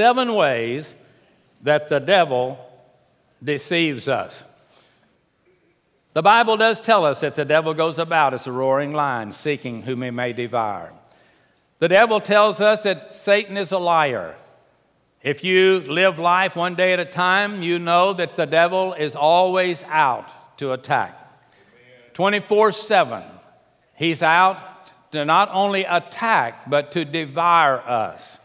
seven ways that the devil deceives us. The Bible does tell us that the devil goes about as a roaring lion, seeking whom he may devour. The devil tells us that Satan is a liar. If you live life one day at a time, you know that the devil is always out to attack. 24 7, he's out to not only attack, but to devour us.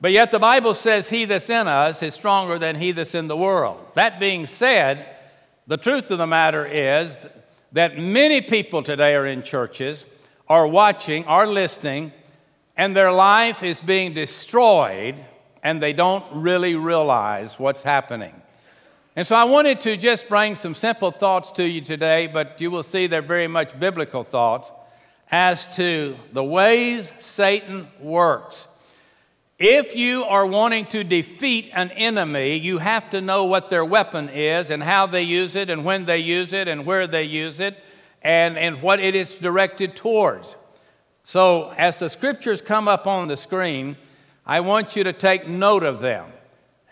But yet the Bible says, He that's in us is stronger than he that's in the world. That being said, the truth of the matter is that many people today are in churches, are watching, are listening, and their life is being destroyed, and they don't really realize what's happening. And so I wanted to just bring some simple thoughts to you today, but you will see they're very much biblical thoughts as to the ways Satan works. If you are wanting to defeat an enemy, you have to know what their weapon is and how they use it and when they use it and where they use it and, and what it is directed towards. So, as the scriptures come up on the screen, I want you to take note of them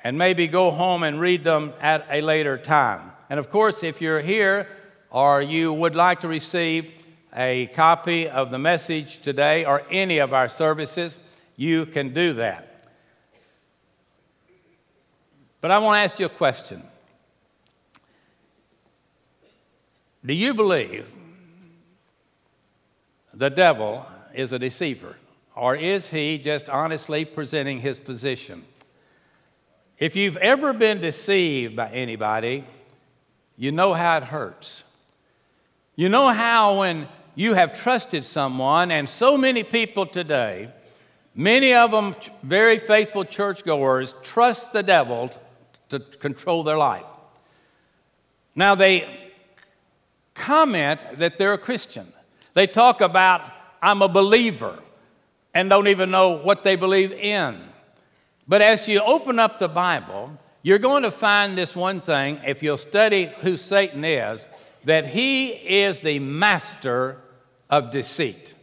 and maybe go home and read them at a later time. And of course, if you're here or you would like to receive a copy of the message today or any of our services, you can do that. But I want to ask you a question. Do you believe the devil is a deceiver? Or is he just honestly presenting his position? If you've ever been deceived by anybody, you know how it hurts. You know how when you have trusted someone, and so many people today Many of them, very faithful churchgoers, trust the devil to control their life. Now, they comment that they're a Christian. They talk about, I'm a believer, and don't even know what they believe in. But as you open up the Bible, you're going to find this one thing, if you'll study who Satan is, that he is the master of deceit.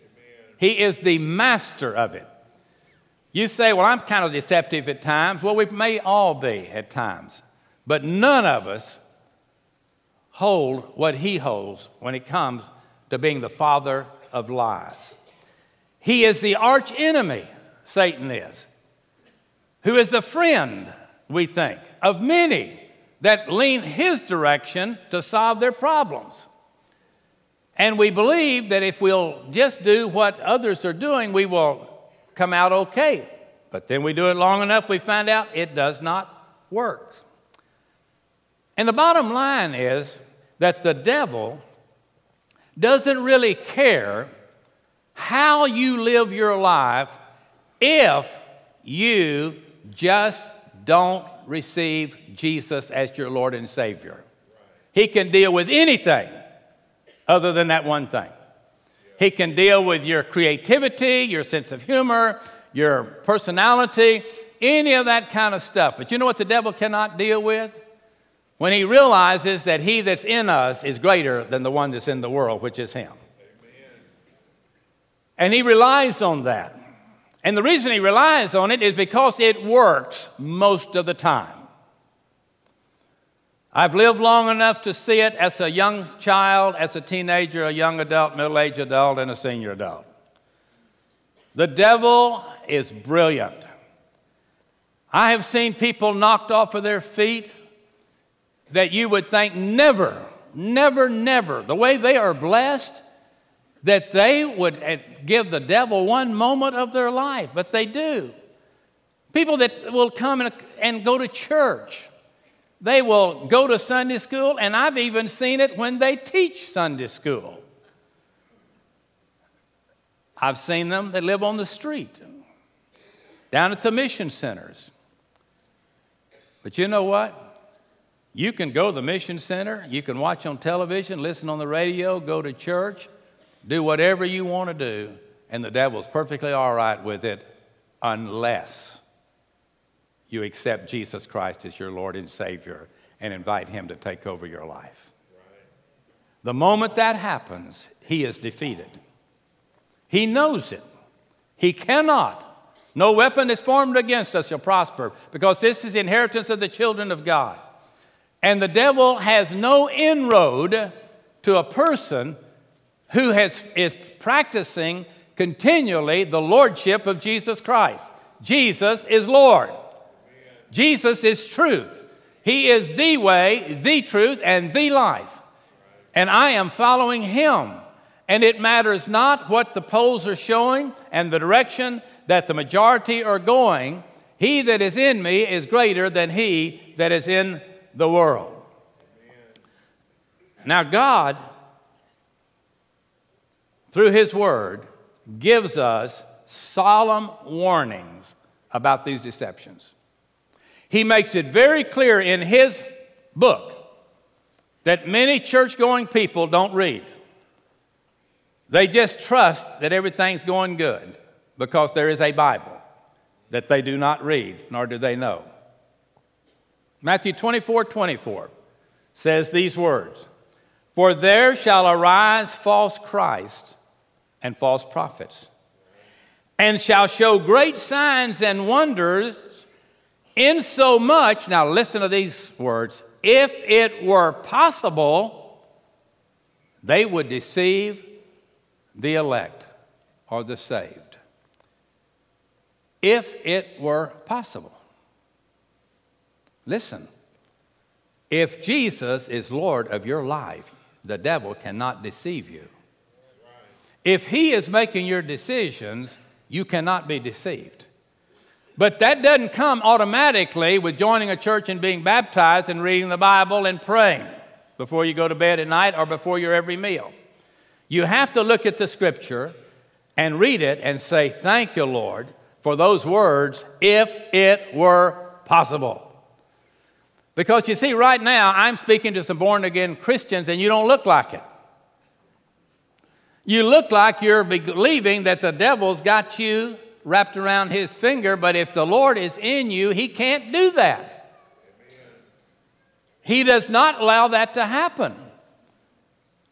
He is the master of it. You say, Well, I'm kind of deceptive at times. Well, we may all be at times, but none of us hold what he holds when it comes to being the father of lies. He is the arch enemy, Satan is, who is the friend, we think, of many that lean his direction to solve their problems. And we believe that if we'll just do what others are doing, we will come out okay. But then we do it long enough, we find out it does not work. And the bottom line is that the devil doesn't really care how you live your life if you just don't receive Jesus as your Lord and Savior. He can deal with anything other than that one thing. He can deal with your creativity, your sense of humor, your personality, any of that kind of stuff. But you know what the devil cannot deal with? When he realizes that he that's in us is greater than the one that's in the world, which is him. Amen. And he relies on that. And the reason he relies on it is because it works most of the time. I've lived long enough to see it as a young child, as a teenager, a young adult, middle aged adult, and a senior adult. The devil is brilliant. I have seen people knocked off of their feet that you would think never, never, never, the way they are blessed, that they would eh, give the devil one moment of their life, but they do. People that will come and, and go to church they will go to Sunday school, and I've even seen it when they teach Sunday school. I've seen them that live on the street, down at the mission centers. But you know what? You can go to the mission center, you can watch on television, listen on the radio, go to church, do whatever you want to do, and the devil's perfectly all right with it unless you accept Jesus Christ as your Lord and Savior and invite Him to take over your life. The moment that happens, He is defeated. He knows it. He cannot No weapon is formed against us shall prosper, because this is the inheritance of the children of God. And the devil has no inroad to a person who has, is practicing continually the lordship of Jesus Christ. Jesus is Lord. Jesus is truth. He is the way, the truth, and the life. And I am following him. And it matters not what the polls are showing and the direction that the majority are going. He that is in me is greater than he that is in the world. Now, God, through His Word, gives us solemn warnings about these deceptions. He makes it very clear in his book that many church going people don't read. They just trust that everything's going good because there is a Bible that they do not read, nor do they know. Matthew 24 24 says these words For there shall arise false Christ and false prophets, and shall show great signs and wonders Insomuch, now listen to these words, if it were possible, they would deceive the elect or the saved. If it were possible. Listen, if Jesus is Lord of your life, the devil cannot deceive you. If he is making your decisions, you cannot be deceived. But that doesn't come automatically with joining a church and being baptized and reading the Bible and praying before you go to bed at night or before your every meal. You have to look at the scripture and read it and say, Thank you, Lord, for those words, if it were possible. Because you see, right now, I'm speaking to some born again Christians and you don't look like it. You look like you're believing that the devil's got you wrapped around his finger, but if the Lord is in you, he can't do that. He does not allow that to happen.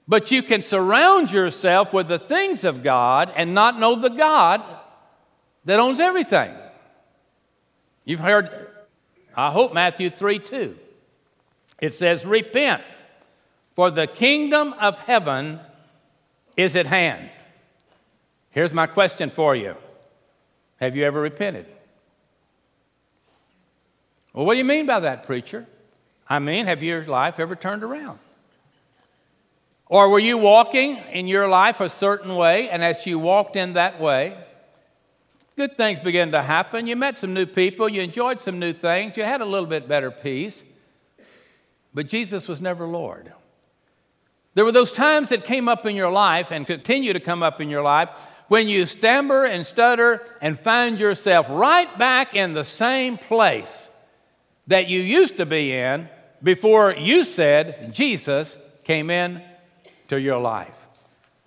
But you can surround yourself with the things of God and not know the God that owns everything. You've heard, I hope, Matthew 3 2. It says, Repent, for the kingdom of heaven is at hand. Here's my question for you have you ever repented? Well, what do you mean by that, preacher? I mean, have your life ever turned around? Or were you walking in your life a certain way, and as you walked in that way, good things began to happen? You met some new people, you enjoyed some new things, you had a little bit better peace, but Jesus was never Lord. There were those times that came up in your life and continue to come up in your life when you stammer and stutter and find yourself right back in the same place that you used to be in before you said Jesus came in to your life.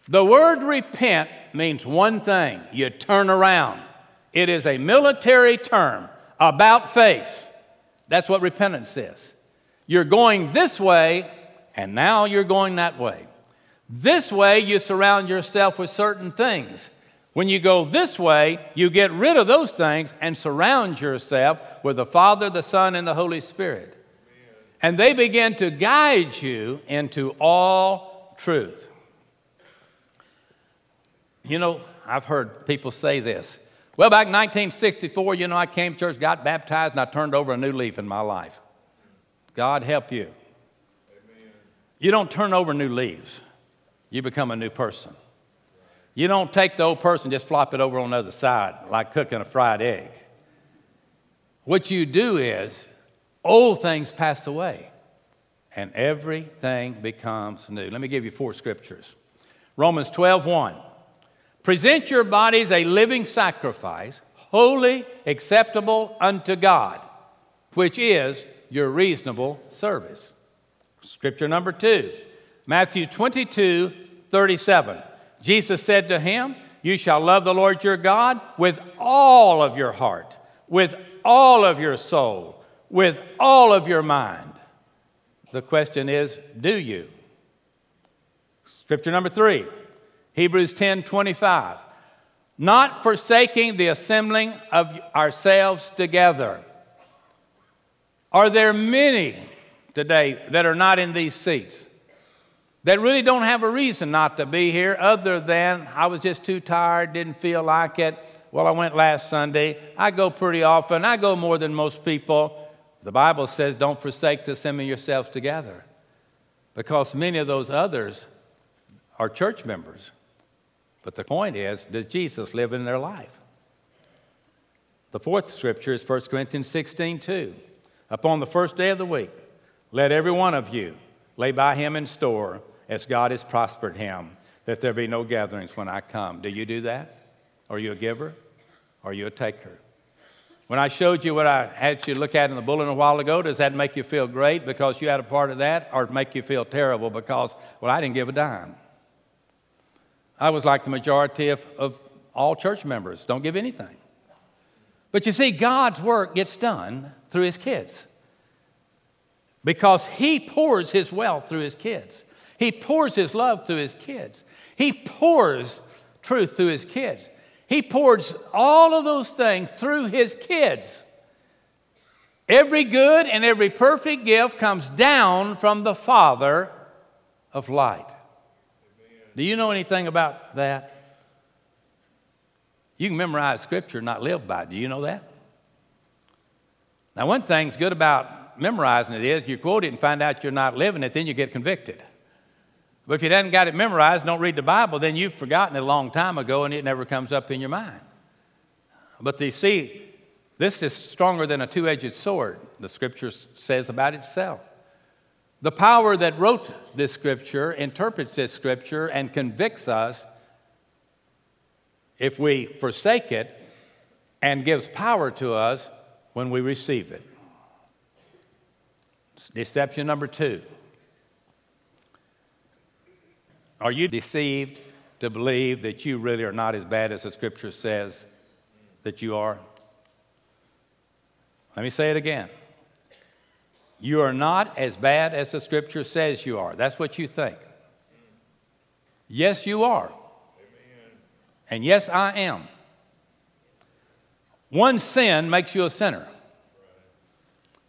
The word repent means one thing you turn around. It is a military term, about face. That's what repentance is. You're going this way, and now you're going that way. This way, you surround yourself with certain things. When you go this way, you get rid of those things and surround yourself with the Father, the Son, and the Holy Spirit. And they begin to guide you into all truth. You know, I've heard people say this. Well, back in 1964, you know, I came to church, got baptized, and I turned over a new leaf in my life. God help you. Amen. You don't turn over new leaves, you become a new person. You don't take the old person just flop it over on the other side like cooking a fried egg. What you do is old things pass away and everything becomes new. Let me give you four scriptures. Romans 12, 1. Present your bodies a living sacrifice, holy, acceptable unto God, which is your reasonable service. Scripture number two, Matthew 22, 37. Jesus said to him, You shall love the Lord your God with all of your heart, with all of your soul, with all of your mind. The question is, do you? Scripture number three, Hebrews 10 25. not forsaking the assembling of ourselves together. Are there many today that are not in these seats? That really don't have a reason not to be here other than I was just too tired, didn't feel like it. Well, I went last Sunday. I go pretty often. I go more than most people. The Bible says, don't forsake the assembling yourselves together. Because many of those others are church members. But the point is, does Jesus live in their life? The fourth scripture is 1 Corinthians 16 2. Upon the first day of the week, let every one of you lay by him in store as God has prospered him, that there be no gatherings when I come. Do you do that? Are you a giver? Are you a taker? When I showed you what I had you look at in the bulletin a while ago, does that make you feel great because you had a part of that, or make you feel terrible because, well, I didn't give a dime? I was like the majority of, of all church members don't give anything. But you see, God's work gets done through His kids because He pours His wealth through His kids, He pours His love through His kids, He pours truth through His kids. He pours all of those things through His kids. Every good and every perfect gift comes down from the Father of light. Do you know anything about that? You can memorize scripture and not live by it. Do you know that? Now, one thing's good about memorizing it is you quote it and find out you're not living it, then you get convicted. But if you haven't got it memorized, don't read the Bible, then you've forgotten it a long time ago and it never comes up in your mind. But you see, this is stronger than a two edged sword, the scripture says about itself. The power that wrote this scripture interprets this scripture and convicts us if we forsake it and gives power to us when we receive it. Deception number two. Are you deceived to believe that you really are not as bad as the scripture says that you are? Let me say it again. You are not as bad as the scripture says you are. That's what you think. Yes, you are. Amen. And yes, I am. One sin makes you a sinner.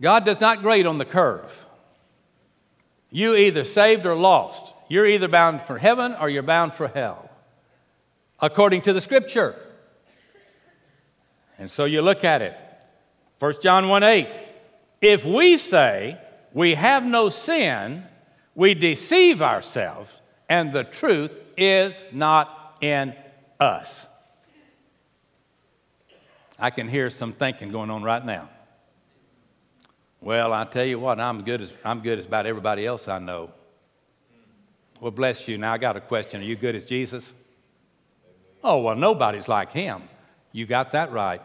God does not grade on the curve. You either saved or lost. You're either bound for heaven or you're bound for hell, according to the scripture. And so you look at it. 1 John 1 8. If we say we have no sin, we deceive ourselves, and the truth is not in us. I can hear some thinking going on right now. Well, I tell you what, I'm good as I'm good as about everybody else I know. Well, bless you. Now I got a question. Are you good as Jesus? Oh, well, nobody's like him. You got that right.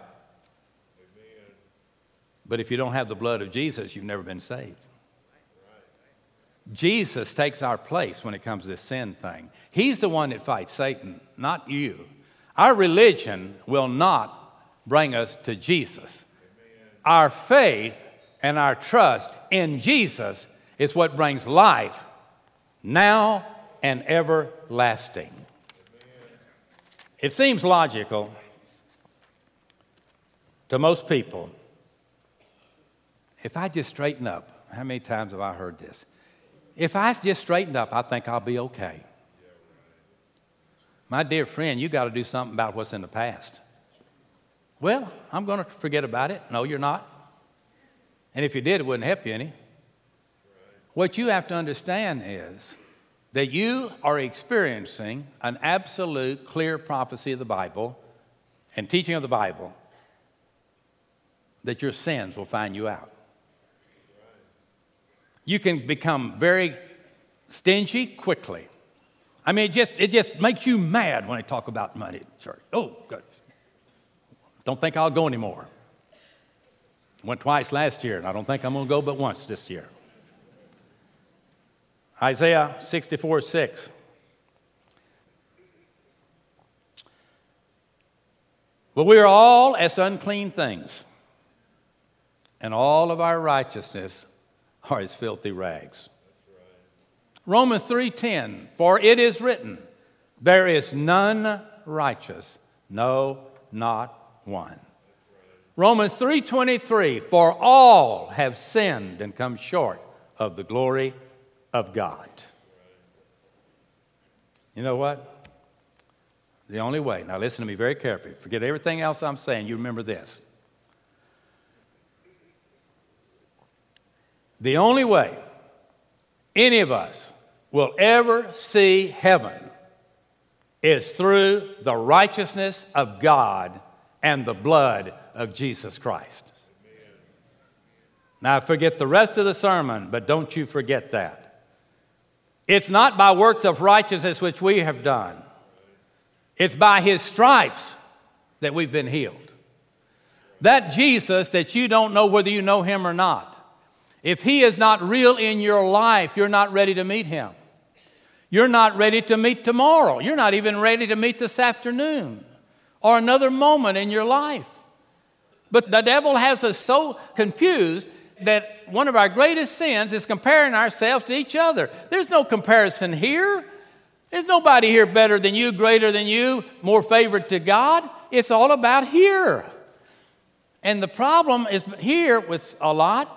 But if you don't have the blood of Jesus, you've never been saved. Jesus takes our place when it comes to this sin thing. He's the one that fights Satan, not you. Our religion will not bring us to Jesus. Our faith and our trust in Jesus is what brings life now and everlasting. It seems logical to most people if I just straighten up, how many times have I heard this? If I just straighten up, I think I'll be okay. My dear friend, you got to do something about what's in the past. Well, I'm going to forget about it. No, you're not. And if you did, it wouldn't help you any. What you have to understand is that you are experiencing an absolute clear prophecy of the Bible and teaching of the Bible that your sins will find you out you can become very stingy quickly. I mean, it just, it just makes you mad when I talk about money at church. Oh, good. Don't think I'll go anymore. Went twice last year, and I don't think I'm going to go but once this year. Isaiah 64 6. But we are all as unclean things, and all of our righteousness are as filthy rags. Romans 3:10 For it is written there is none righteous No, not one. Romans 3:23 For all have sinned and come short of the glory of God. You know what? The only way. Now listen to me very carefully. Forget everything else I'm saying. You remember this. The only way any of us will ever see heaven is through the righteousness of God and the blood of Jesus Christ. Now, forget the rest of the sermon, but don't you forget that. It's not by works of righteousness which we have done, it's by his stripes that we've been healed. That Jesus that you don't know whether you know him or not, if he is not real in your life, you're not ready to meet him. You're not ready to meet tomorrow. You're not even ready to meet this afternoon or another moment in your life. But the devil has us so confused that one of our greatest sins is comparing ourselves to each other. There's no comparison here. There's nobody here better than you, greater than you, more favored to God. It's all about here. And the problem is here with a lot.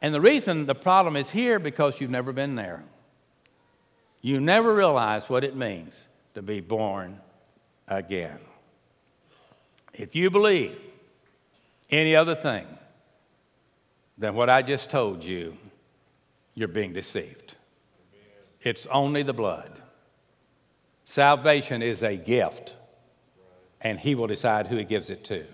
And the reason the problem is here because you've never been there. You never realize what it means to be born again. If you believe any other thing than what I just told you, you're being deceived. It's only the blood. Salvation is a gift, and He will decide who He gives it to.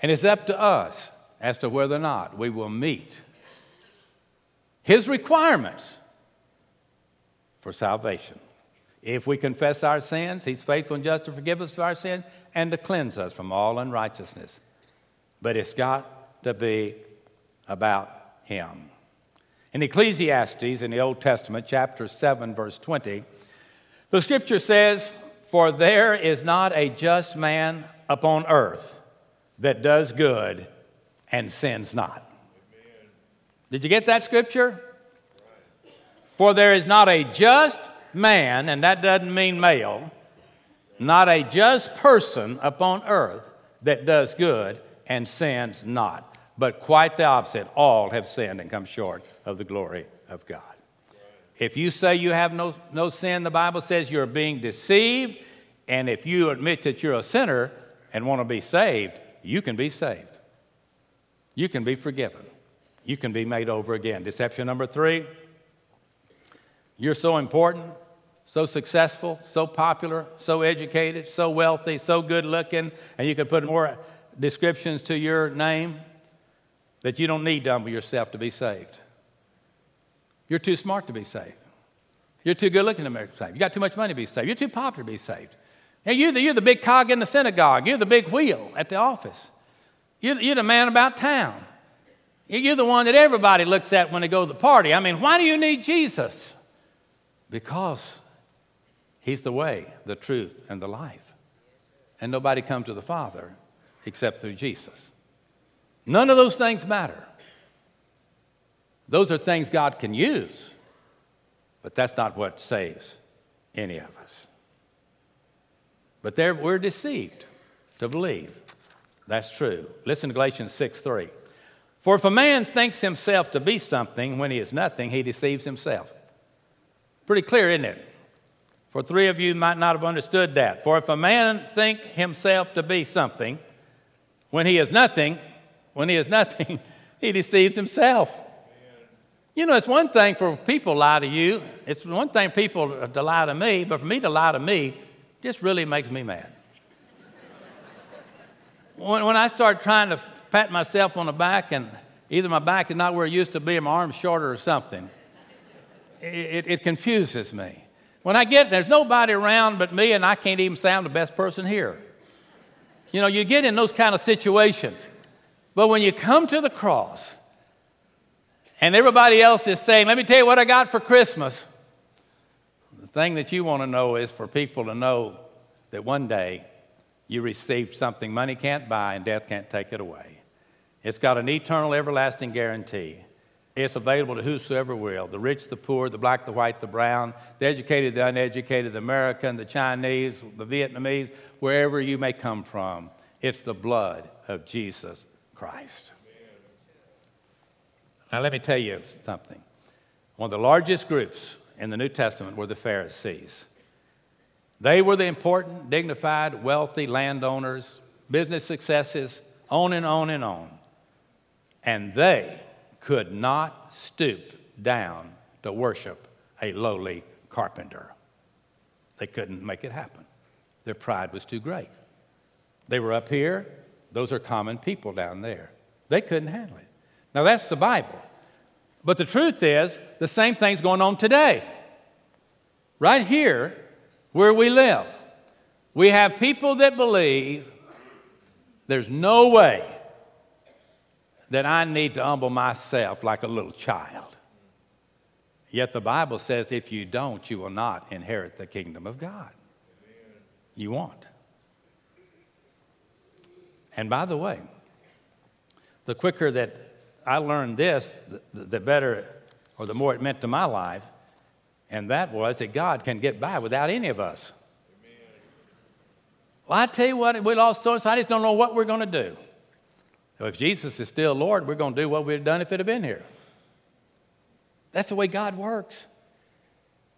And it's up to us as to whether or not we will meet His requirements for salvation. If we confess our sins, He's faithful and just to forgive us of our sins and to cleanse us from all unrighteousness. But it's got to be about Him. In Ecclesiastes, in the Old Testament, chapter 7, verse 20, the scripture says, For there is not a just man upon earth that does good and sins not. Did you get that scripture? For there is not a just man, and that doesn't mean male, not a just person upon earth that does good and sins not. But quite the opposite. All have sinned and come short of the glory of God. If you say you have no, no sin, the Bible says you're being deceived. And if you admit that you're a sinner and want to be saved, you can be saved. You can be forgiven. You can be made over again. Deception number three you're so important, so successful, so popular, so educated, so wealthy, so good looking, and you can put more descriptions to your name that you don't need to humble yourself to be saved. You're too smart to be saved. You're too good looking to be saved. You got too much money to be saved. You're too popular to be saved. And you're the, you're the big cog in the synagogue. You're the big wheel at the office. You're, you're the man about town. You're the one that everybody looks at when they go to the party. I mean, why do you need Jesus? Because He's the way, the truth, and the life. And nobody comes to the Father except through Jesus. None of those things matter. Those are things God can use, but that's not what saves any of us. But we're deceived to believe that's true. Listen to Galatians 6 3. For if a man thinks himself to be something when he is nothing, he deceives himself. Pretty clear, isn't it? For three of you might not have understood that. For if a man think himself to be something when he is nothing, when he is nothing, he deceives himself. You know, it's one thing for people to lie to you. It's one thing people to lie to me, but for me to lie to me just really makes me mad. when, when I start trying to pat myself on the back and either my back is not where it used to be or my arm's shorter or something, it, it confuses me. When I get there's nobody around but me, and I can't even say I'm the best person here. You know, you get in those kind of situations. But when you come to the cross, and everybody else is saying, Let me tell you what I got for Christmas. The thing that you want to know is for people to know that one day you received something money can't buy and death can't take it away. It's got an eternal, everlasting guarantee. It's available to whosoever will the rich, the poor, the black, the white, the brown, the educated, the uneducated, the American, the Chinese, the Vietnamese, wherever you may come from. It's the blood of Jesus Christ. Now, let me tell you something. One of the largest groups in the New Testament were the Pharisees. They were the important, dignified, wealthy landowners, business successes, on and on and on. And they could not stoop down to worship a lowly carpenter. They couldn't make it happen. Their pride was too great. They were up here, those are common people down there. They couldn't handle it. Now, that's the Bible. But the truth is, the same thing's going on today. Right here, where we live, we have people that believe there's no way that I need to humble myself like a little child. Yet the Bible says if you don't, you will not inherit the kingdom of God. You won't. And by the way, the quicker that I learned this, the, the better or the more it meant to my life, and that was that God can get by without any of us. Well, I tell you what, we lost so much, I just don't know what we're going to do. So if Jesus is still Lord, we're going to do what we'd have done if it had been here. That's the way God works.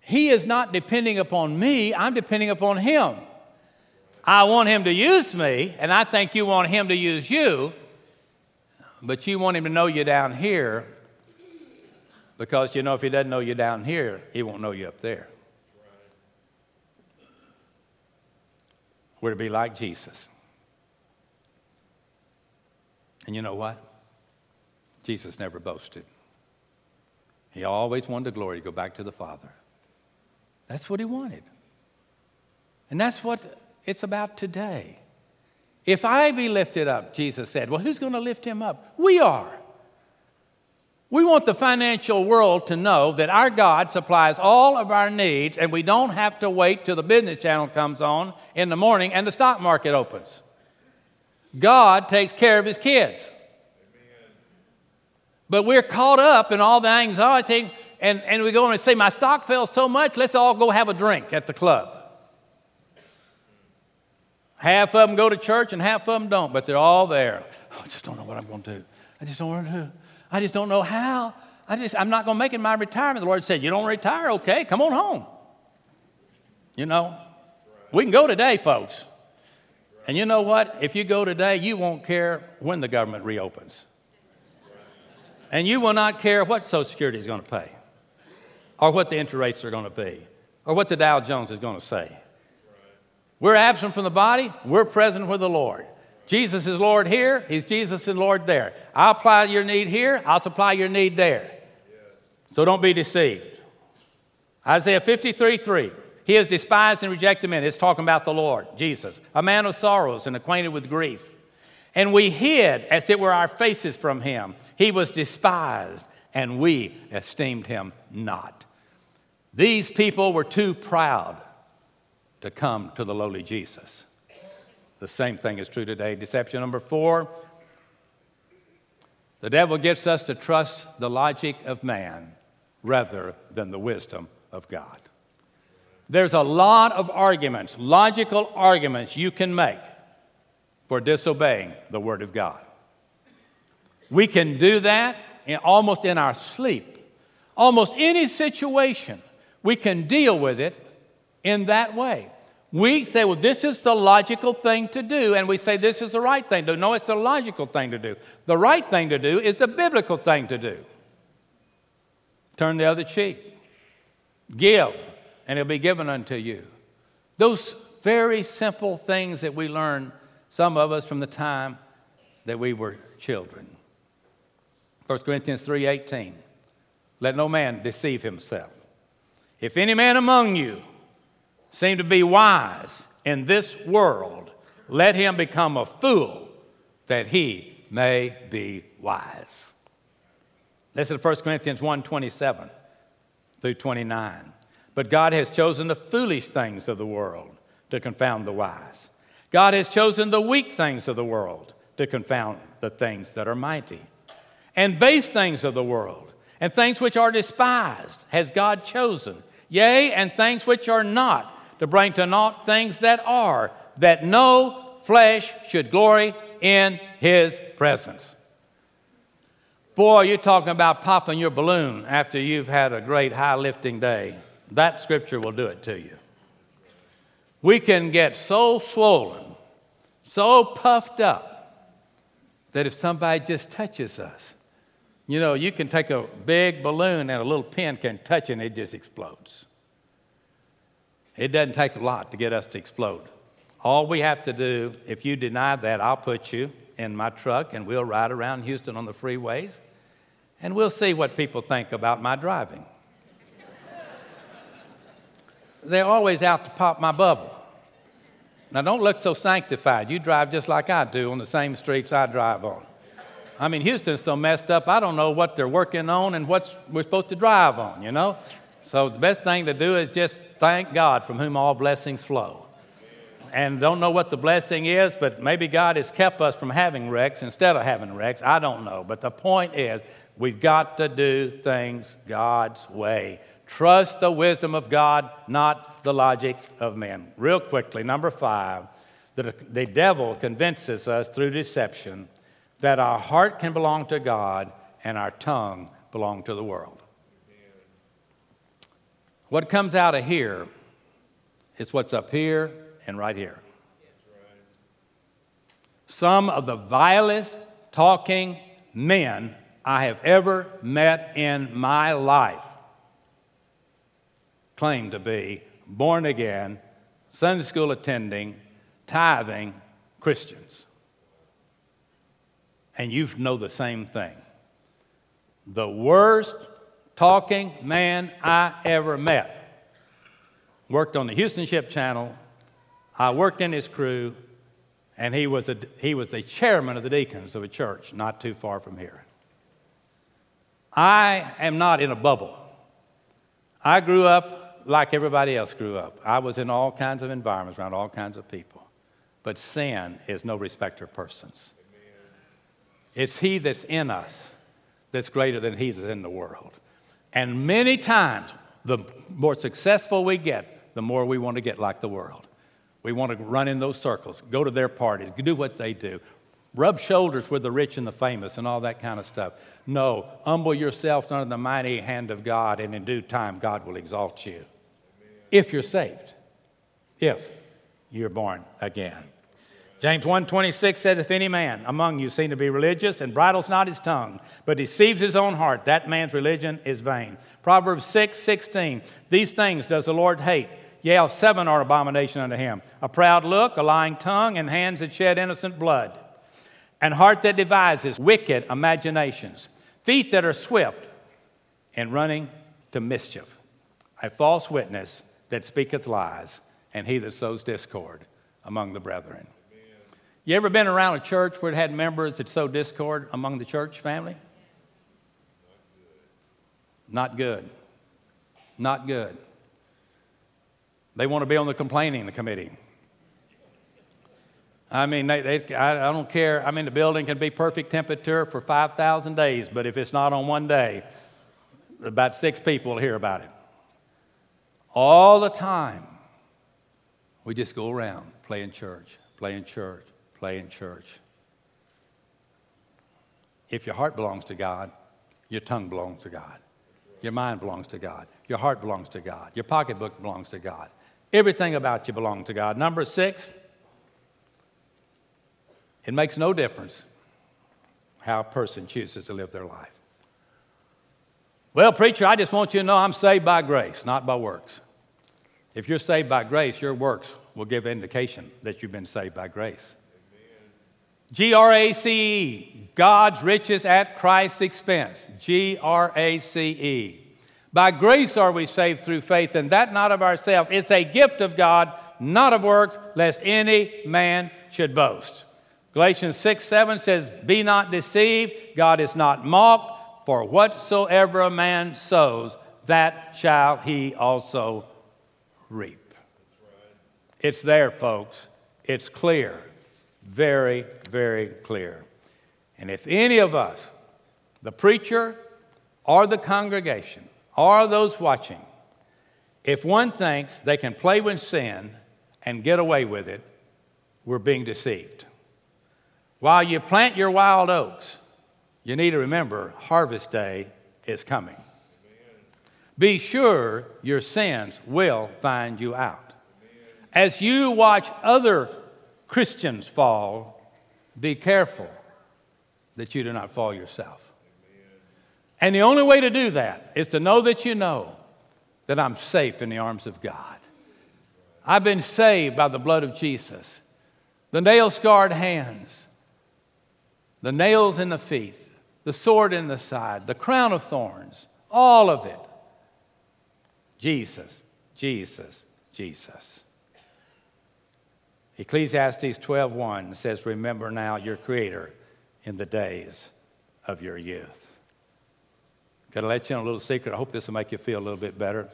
He is not depending upon me, I'm depending upon Him. I want Him to use me, and I think you want Him to use you, but you want Him to know you down here because you know if He doesn't know you down here, He won't know you up there. We're to be like Jesus. And you know what? Jesus never boasted. He always wanted the glory to go back to the Father. That's what he wanted. And that's what it's about today. If I be lifted up, Jesus said, well, who's going to lift him up? We are. We want the financial world to know that our God supplies all of our needs and we don't have to wait till the business channel comes on in the morning and the stock market opens. God takes care of his kids. But we're caught up in all the anxiety, and, and we go and say, My stock fell so much, let's all go have a drink at the club. Half of them go to church and half of them don't, but they're all there. Oh, I just don't know what I'm going to do. I just don't know who. I just don't know how. I just, I'm not going to make it my retirement. The Lord said, You don't retire? Okay, come on home. You know, we can go today, folks. And you know what? If you go today, you won't care when the government reopens. And you will not care what Social Security is going to pay, or what the interest rates are going to be, or what the Dow Jones is going to say. We're absent from the body, we're present with the Lord. Jesus is Lord here, He's Jesus is Lord there. I'll apply your need here, I'll supply your need there. So don't be deceived. Isaiah 53 3. He is despised and rejected men. It's talking about the Lord, Jesus, a man of sorrows and acquainted with grief. And we hid as it were our faces from him. He was despised, and we esteemed him not. These people were too proud to come to the lowly Jesus. The same thing is true today. Deception number four the devil gets us to trust the logic of man rather than the wisdom of God. There's a lot of arguments, logical arguments you can make for disobeying the Word of God. We can do that in, almost in our sleep. Almost any situation, we can deal with it in that way. We say, well, this is the logical thing to do, and we say this is the right thing to do. No, it's the logical thing to do. The right thing to do is the biblical thing to do. Turn the other cheek. Give and it'll be given unto you. Those very simple things that we learn, some of us from the time that we were children. 1 Corinthians 3:18. Let no man deceive himself. If any man among you seem to be wise in this world, let him become a fool that he may be wise. Listen to 1 Corinthians 1 27 through 29. But God has chosen the foolish things of the world to confound the wise. God has chosen the weak things of the world to confound the things that are mighty. And base things of the world And things which are despised has God chosen, yea, and things which are not, to bring to naught things that are, that no flesh should glory in his presence. Boy, you're talking about popping your balloon after you've had a great high lifting day. That scripture will do it to you. We can get so swollen, so puffed up, that if somebody just touches us, you know, you can take a big balloon and a little pin can touch it and it just explodes. It doesn't take a lot to get us to explode. All we have to do, if you deny that, I'll put you in my truck and we'll ride around Houston on the freeways and we'll see what people think about my driving. They're always out to pop my bubble. Now, don't look so sanctified. You drive just like I do on the same streets I drive on. I mean, Houston's so messed up, I don't know what they're working on and what we're supposed to drive on, you know? So, the best thing to do is just thank God from whom all blessings flow. And don't know what the blessing is, but maybe God has kept us from having wrecks instead of having wrecks. I don't know. But the point is, we've got to do things God's way. Trust the wisdom of God, not the logic of men. Real quickly, number five, the, the devil convinces us through deception that our heart can belong to God and our tongue belong to the world. What comes out of here is what's up here and right here. Some of the vilest talking men I have ever met in my life claim to be born again, Sunday school attending, tithing Christians. And you know the same thing. The worst talking man I ever met worked on the Houston Ship Channel. I worked in his crew, and he was, a, he was the chairman of the deacons of a church not too far from here. I am not in a bubble. I grew up like everybody else grew up. I was in all kinds of environments around all kinds of people. But sin is no respecter of persons. It's He that's in us that's greater than He's in the world. And many times, the more successful we get, the more we want to get like the world. We want to run in those circles, go to their parties, do what they do, rub shoulders with the rich and the famous, and all that kind of stuff. No, humble yourself under the mighty hand of God, and in due time, God will exalt you if you're saved, if you're born again. James 1:26 says, If any man among you seem to be religious and bridles not his tongue, but deceives his own heart, that man's religion is vain. Proverbs 6, 16, These things does the Lord hate. Yea, seven are abomination unto him. A proud look, a lying tongue, and hands that shed innocent blood. And heart that devises wicked imaginations. Feet that are swift in running to mischief. A false witness that speaketh lies, and he that sows discord among the brethren. Amen. You ever been around a church where it had members that sow discord among the church family? Not good. Not good. They want to be on the complaining committee. I mean, they, they, I, I don't care. I mean, the building can be perfect temperature for 5,000 days, but if it's not on one day, about six people will hear about it all the time. We just go around playing church, playing church, playing church. If your heart belongs to God, your tongue belongs to God. Your mind belongs to God. Your heart belongs to God. Your pocketbook belongs to God. Everything about you belongs to God. Number six, it makes no difference how a person chooses to live their life. Well, preacher, I just want you to know I'm saved by grace, not by works. If you're saved by grace, your works will give indication that you've been saved by grace. G R A C E, God's riches at Christ's expense. G R A C E. By grace are we saved through faith, and that not of ourselves. It's a gift of God, not of works, lest any man should boast. Galatians 6 7 says, Be not deceived, God is not mocked. For whatsoever a man sows, that shall he also reap. It's there, folks. It's clear. Very, very clear. And if any of us, the preacher or the congregation or those watching, if one thinks they can play with sin and get away with it, we're being deceived. While you plant your wild oats, you need to remember harvest day is coming. Be sure your sins will find you out. As you watch other Christians fall, be careful that you do not fall yourself. And the only way to do that is to know that you know that I'm safe in the arms of God. I've been saved by the blood of Jesus. The nail scarred hands, the nails in the feet, the sword in the side, the crown of thorns, all of it. Jesus, Jesus, Jesus. Ecclesiastes 12:1 says, "Remember now your creator in the days of your youth." Got to let you in a little secret. I hope this will make you feel a little bit better.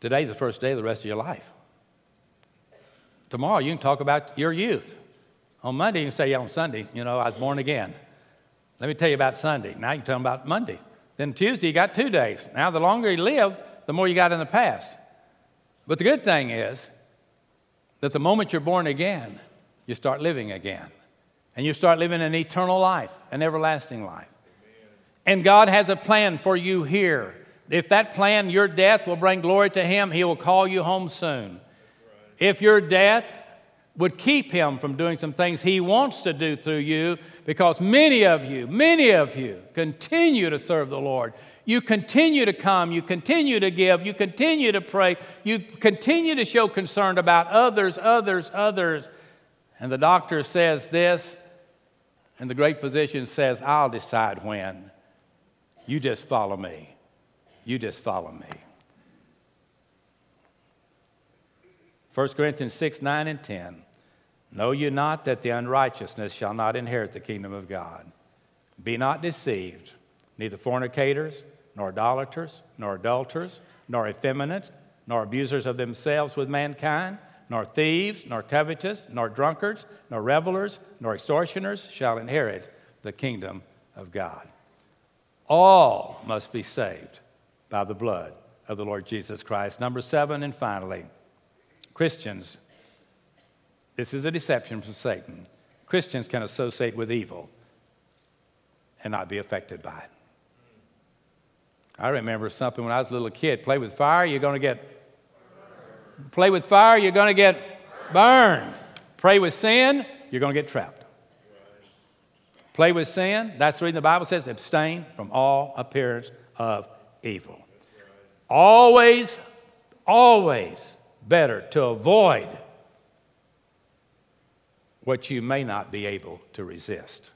Today's the first day of the rest of your life. Tomorrow you can talk about your youth. On Monday, you can say, yeah, on Sunday, you know, I was born again. Let me tell you about Sunday. Now you can tell them about Monday. Then Tuesday, you got two days. Now, the longer you live, the more you got in the past. But the good thing is that the moment you're born again, you start living again. And you start living an eternal life, an everlasting life. And God has a plan for you here. If that plan, your death, will bring glory to Him, He will call you home soon. If your death would keep him from doing some things he wants to do through you because many of you, many of you continue to serve the Lord. You continue to come, you continue to give, you continue to pray, you continue to show concern about others, others, others. And the doctor says this, and the great physician says, I'll decide when. You just follow me. You just follow me. 1 Corinthians 6, 9, and 10. Know you not that the unrighteousness shall not inherit the kingdom of God? Be not deceived, neither fornicators, nor idolaters, nor adulterers, nor effeminate, nor abusers of themselves with mankind, nor thieves, nor covetous, nor drunkards, nor revelers, nor extortioners shall inherit the kingdom of God. All must be saved by the blood of the Lord Jesus Christ. Number seven, and finally, Christians, this is a deception from Satan. Christians can associate with evil and not be affected by it. I remember something when I was a little kid play with fire, you're going to get play with fire, you're going to get burned. Pray with sin, you're going to get trapped. Play with sin, that's the reason the Bible says abstain from all appearance of evil. Always, always better to avoid what you may not be able to resist.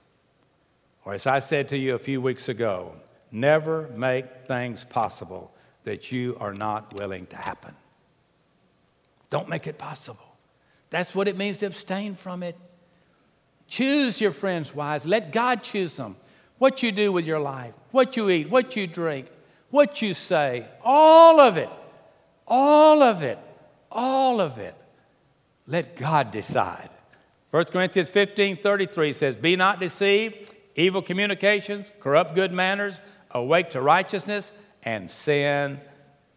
Or, as I said to you a few weeks ago, never make things possible that you are not willing to happen. Don't make it possible. That's what it means to abstain from it. Choose your friends wise. Let God choose them. What you do with your life, what you eat, what you drink, what you say, all of it, all of it all of it. Let God decide. 1 Corinthians 15 33 says, Be not deceived, evil communications, corrupt good manners, awake to righteousness, and sin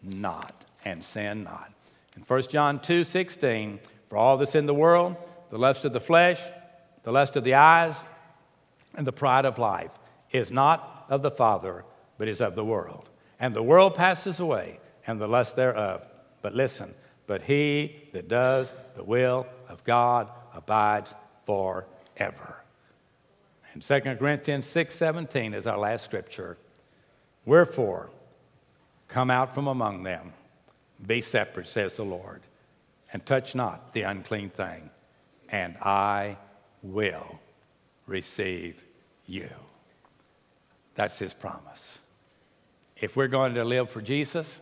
not. And sin not. In 1 John 2 16, for all that's in the world, the lust of the flesh, the lust of the eyes, and the pride of life is not of the Father, but is of the world. And the world passes away, and the lust thereof. But listen, but he that does the will of God abides forever. And 2 Corinthians 6:17 is our last scripture. Wherefore, come out from among them, be separate, says the Lord, and touch not the unclean thing, and I will receive you. That's his promise. If we're going to live for Jesus,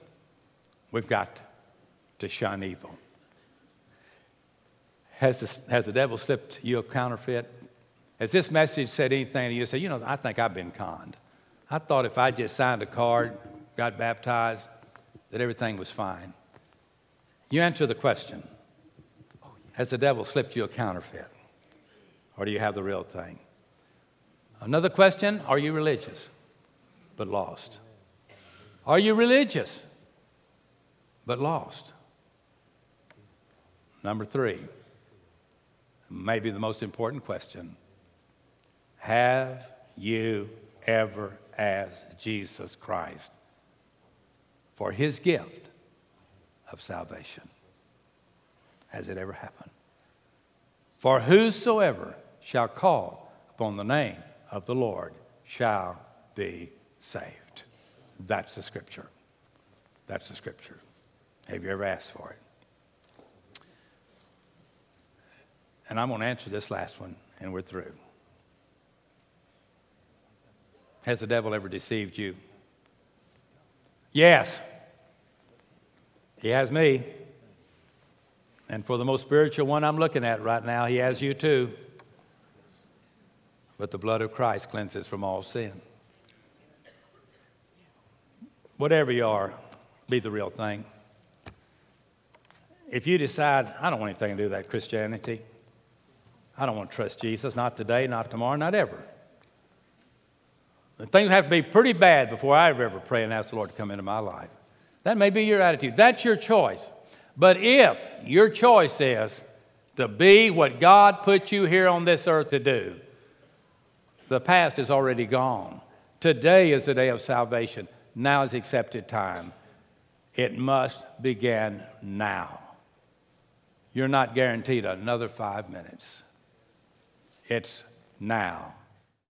we've got to shun evil. Has, has the devil slipped you a counterfeit? Has this message said anything to you? Say, you know, I think I've been conned. I thought if I just signed a card, got baptized, that everything was fine. You answer the question Has the devil slipped you a counterfeit? Or do you have the real thing? Another question Are you religious but lost? Are you religious but lost? Number three, maybe the most important question Have you ever asked Jesus Christ for his gift of salvation? Has it ever happened? For whosoever shall call upon the name of the Lord shall be saved. That's the scripture. That's the scripture. Have you ever asked for it? And I'm going to answer this last one, and we're through. Has the devil ever deceived you? Yes. He has me. And for the most spiritual one I'm looking at right now, he has you too. But the blood of Christ cleanses from all sin. Whatever you are, be the real thing. If you decide, I don't want anything to do with that Christianity, I don't want to trust Jesus, not today, not tomorrow, not ever. Things have to be pretty bad before I ever pray and ask the Lord to come into my life. That may be your attitude. That's your choice. But if your choice is to be what God put you here on this earth to do, the past is already gone. Today is the day of salvation. Now is accepted time. It must begin now. You're not guaranteed another five minutes. It's now.